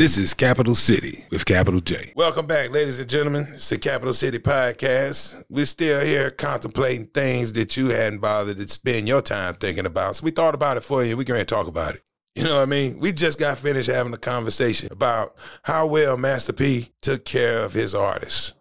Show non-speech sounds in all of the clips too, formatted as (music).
This is Capital City with Capital J. Welcome back, ladies and gentlemen. It's the Capital City Podcast. We're still here contemplating things that you hadn't bothered to spend your time thinking about. So we thought about it for you. We're going to talk about it. You know what I mean? We just got finished having a conversation about how well Master P took care of his artists.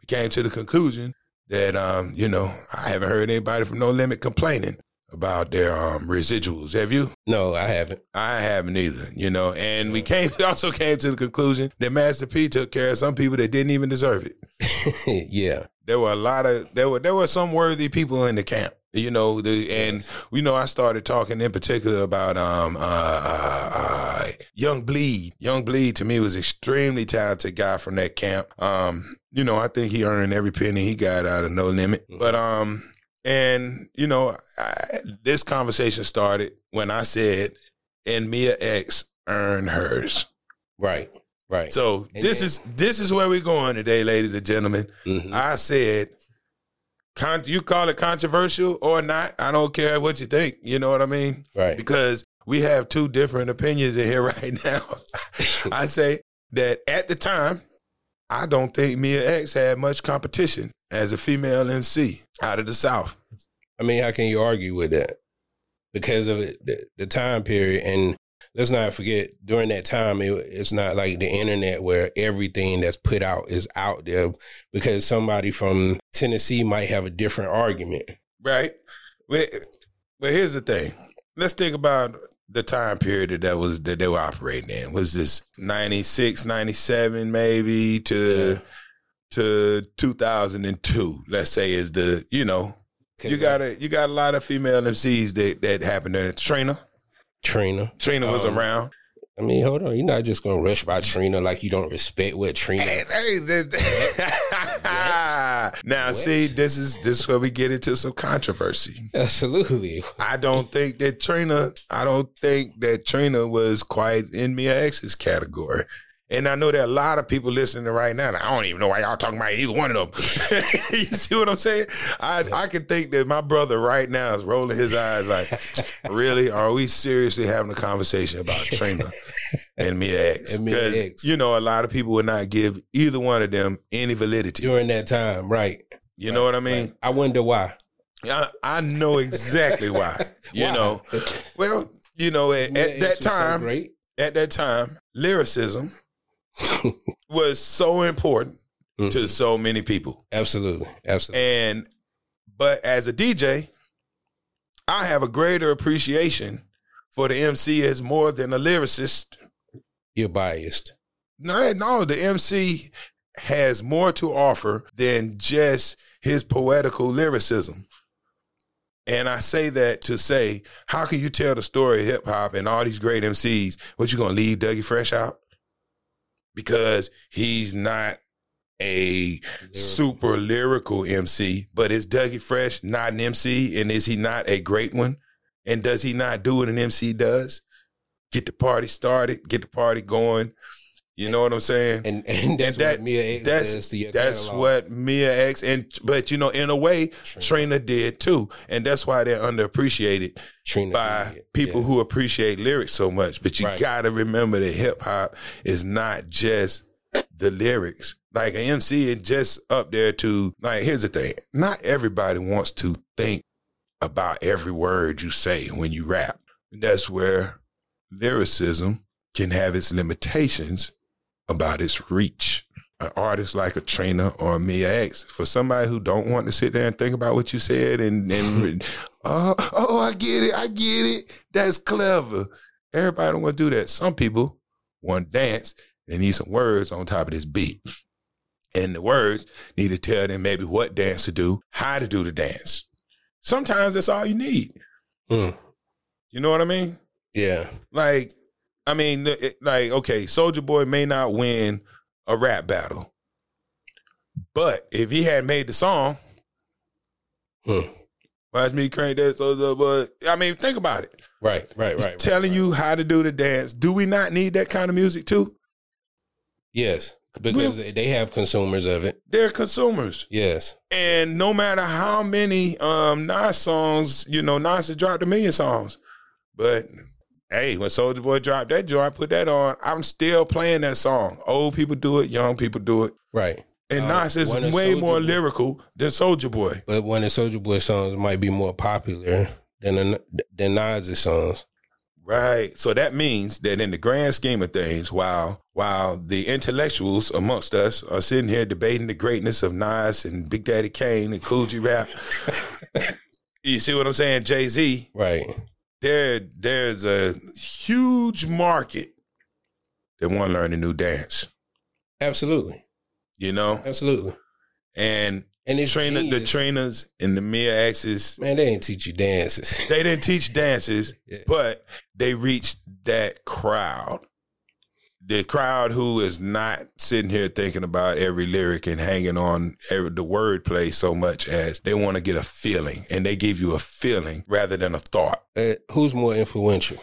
We came to the conclusion that, um, you know, I haven't heard anybody from No Limit complaining about their um, residuals. Have you? No, I haven't. I haven't either, you know. And we came we (laughs) also came to the conclusion that Master P took care of some people that didn't even deserve it. (laughs) yeah. There were a lot of there were there were some worthy people in the camp. You know, the and you know I started talking in particular about um uh, uh, uh Young Bleed. Young Bleed to me was extremely talented guy from that camp. Um, you know, I think he earned every penny he got out of No Limit. But um and, you know, I, this conversation started when I said, and Mia X earned hers. Right. Right. So and this then, is this is where we're going today, ladies and gentlemen. Mm-hmm. I said, con- you call it controversial or not, I don't care what you think. You know what I mean? Right. Because we have two different opinions in here (laughs) right now. (laughs) I say that at the time, I don't think Mia X had much competition as a female MC out of the South. I mean, how can you argue with that? Because of the, the time period. And let's not forget, during that time, it, it's not like the internet where everything that's put out is out there because somebody from Tennessee might have a different argument. Right. But, but here's the thing. Let's think about the time period that was that they were operating in. Was this 96, 97 maybe to yeah to 2002, let's say is the, you know, you got a you got a lot of female MCs that that happened there. Trina. Trina. Trina was um, around. I mean, hold on. You're not just gonna rush by Trina like you don't respect what Trina. Hey, hey, (laughs) now, what? see, this is this is where we get into some controversy. Absolutely. I don't think that Trina. I don't think that Trina was quite in Mia X's category. And I know there are a lot of people listening right now. I don't even know why y'all talking about either one of them. (laughs) you see what I'm saying? I I can think that my brother right now is rolling his eyes like, (laughs) really? Are we seriously having a conversation about Trina and Mia X? Because you know, a lot of people would not give either one of them any validity during that time, right? You right, know what I mean? Right. I wonder why. I, I know exactly why. (laughs) You why? know, well, you know, at, at that time, so at that time, lyricism (laughs) was so important mm-hmm. to so many people. Absolutely. Absolutely. And but as a DJ, I have a greater appreciation for the MC as more than a lyricist. You're biased. No, no, the MC has more to offer than just his poetical lyricism. And I say that to say, how can you tell the story of hip hop and all these great MCs? What you gonna leave Dougie Fresh out? because he's not a lyrical. super lyrical MC, but is Dougie Fresh not an MC? And is he not a great one? And does he not do what an MC does? Get the party started, get the party going, you know what I'm saying? And (laughs) and that's and that, what Mia X that's, does to your That's catalog. what Mia X and but you know, in a way, Trina, Trina did too. And that's why they're underappreciated Trina by did. people who appreciate lyrics so much. But you right. gotta remember that hip hop is not just the lyrics. Like an MC is just up there to like here's the thing. Not everybody wants to think about every word you say when you rap. That's where lyricism can have its limitations about its reach. An artist like a Trina or a Mia X, for somebody who don't want to sit there and think about what you said and, and (laughs) oh, oh, I get it, I get it. That's clever. Everybody don't want to do that. Some people want to dance and need some words on top of this beat. And the words need to tell them maybe what dance to do, how to do the dance. Sometimes that's all you need. Mm. You know what I mean? Yeah. Like I mean, like, okay, Soulja Boy may not win a rap battle, but if he had made the song, hmm. watch me crank that Soulja Boy. I mean, think about it. Right, right, right. telling right. you how to do the dance. Do we not need that kind of music too? Yes, because they have consumers of it. They're consumers. Yes. And no matter how many um Nas songs, you know, Nas has dropped a million songs, but Hey, when Soulja Boy dropped that joint, put that on. I'm still playing that song. Old people do it, young people do it. Right. And uh, Nas is way more Boy, lyrical than Soulja Boy. But one of Soulja Boy songs might be more popular than than Nas's songs. Right. So that means that in the grand scheme of things, while while the intellectuals amongst us are sitting here debating the greatness of Nas and Big Daddy Kane and G Rap, (laughs) you see what I'm saying? Jay Z. Right. There, there's a huge market that want to learn a new dance. Absolutely. You know? Absolutely. And and it's Trina, the Trinas and the Mia X's. Man, they didn't teach you dances. They didn't teach dances, (laughs) yeah. but they reached that crowd. The crowd who is not sitting here thinking about every lyric and hanging on every, the wordplay so much as they want to get a feeling, and they give you a feeling rather than a thought. Uh, who's more influential?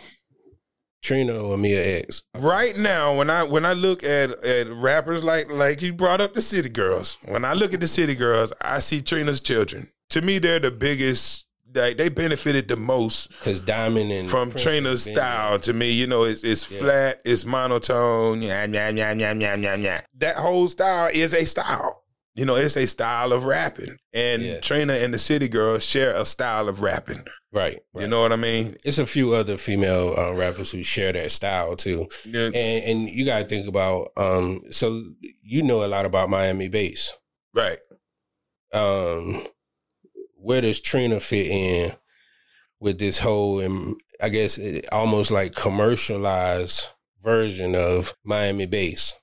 Trina or Mia X? Right now, when I when I look at at rappers like like you brought up the City Girls, when I look at the City Girls, I see Trina's children. To me, they're the biggest. Like they benefited the most because Diamond and from Prince Trina's style. To me, you know, it's it's yeah. flat, it's monotone. Yeah, yeah, yeah, yeah, yeah, yeah, yeah. That whole style is a style. You know, it's a style of rapping. And yeah. Trina and the City Girls share a style of rapping. Right, right. You know what I mean? It's a few other female uh, rappers who share that style too. Yeah. And, and you got to think about, um, so you know a lot about Miami bass. Right. Um, where does Trina fit in with this whole, and I guess, almost like commercialized version of Miami bass?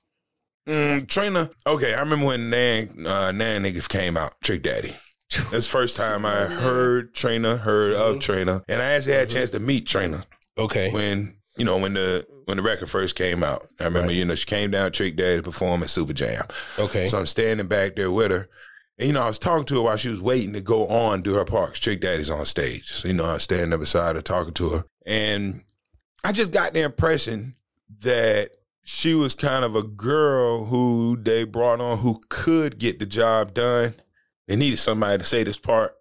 Mm, Trina. Okay, I remember when Nan uh, Nan niggas came out. Trick Daddy. That's the first time I (laughs) heard Trina, heard mm-hmm. of Trina, and I actually had a chance to meet Trina. Okay. When you know when the when the record first came out, I remember right. you know she came down Trick Daddy to perform at Super Jam. Okay. So I'm standing back there with her. And, you know, I was talking to her while she was waiting to go on do her parts. Trick Daddy's on stage. So, you know, I was standing there beside her talking to her. And I just got the impression that she was kind of a girl who they brought on who could get the job done. They needed somebody to say this part.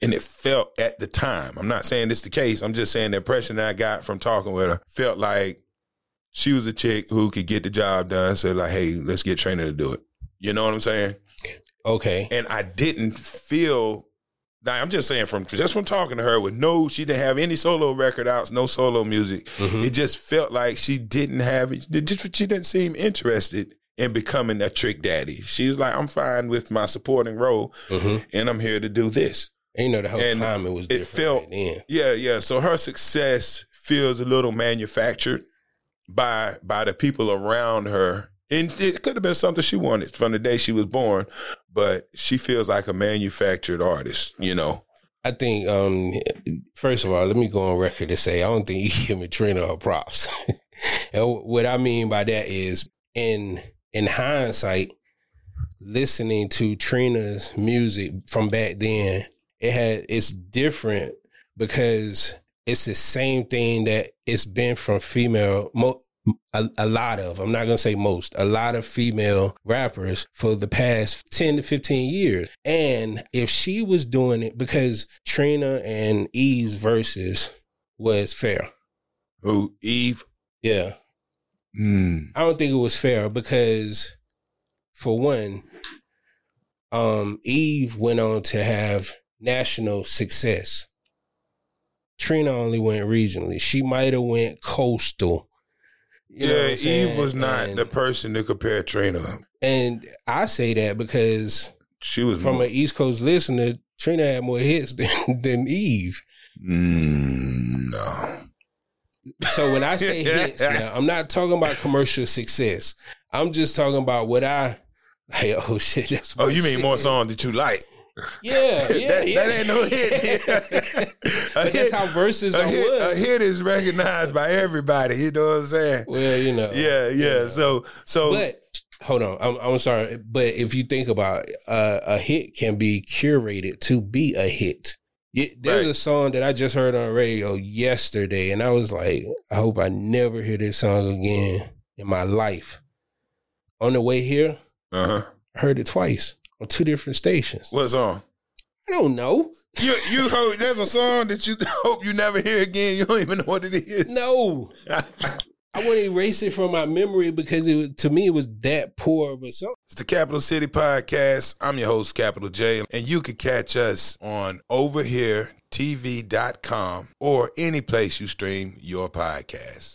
And it felt at the time, I'm not saying this the case, I'm just saying the impression that I got from talking with her felt like she was a chick who could get the job done. So like, hey, let's get Trina to do it. You know what I'm saying? Okay. And I didn't feel now I'm just saying from just from talking to her with no, she didn't have any solo record outs, no solo music. Mm-hmm. It just felt like she didn't have it. Just, she didn't seem interested in becoming a trick daddy. She was like, I'm fine with my supporting role, mm-hmm. and I'm here to do this. And you know the whole and climate was it felt right yeah yeah. So her success feels a little manufactured by by the people around her and it could have been something she wanted from the day she was born, but she feels like a manufactured artist, you know. I think, um, first of all, let me go on record to say I don't think (laughs) you give me Trina her props. (laughs) and what I mean by that is, in in hindsight, listening to Trina's music from back then, it had it's different because it's the same thing that it's been from female a, a, lot of, I'm not going to say most, a lot of female rappers for the past 10 to 15 years. And if she was doing it, because Trina and Eve's verses was fair. Oh, Eve? Yeah. Mm. I don't think it was fair because, for one, um, Eve went on to have national success. Trina only went regionally. She might have went coastal you yeah, Eve was not and, the person to compare Trina. And I say that because she was from more. an East Coast listener. Trina had more hits (laughs) than than Eve. Mm, no. So when I say (laughs) hits, now I'm not talking about commercial success. I'm just talking about what I. (laughs) Hey, oh shit! That's oh, you mean shit. more songs that you like? Yeah, (laughs) yeah, that, yeah. that ain't no hit. (laughs) (laughs) but hit, that's how verses a are. Hit, a hit is recognized by everybody. You know what I'm saying? Well, you know. Yeah, yeah. So, so. But hold on, I'm, I'm sorry, but if you think about uh, a hit, can be curated to be a hit. there's right. a song that I just heard on the radio yesterday, and I was like, I hope I never hear this song again in my life. On the way here, uh-huh. I heard it twice on two different stations. What's on? I don't know. You you hope there's a song that you (laughs) hope you never hear again. You don't even know what it is. No. I want to erase it from my memory because it was, to me it was that poor of a song. It's the Capital City Podcast. I'm your host, Capital J, and you can catch us on over here overheretv.com or any place you stream your podcast.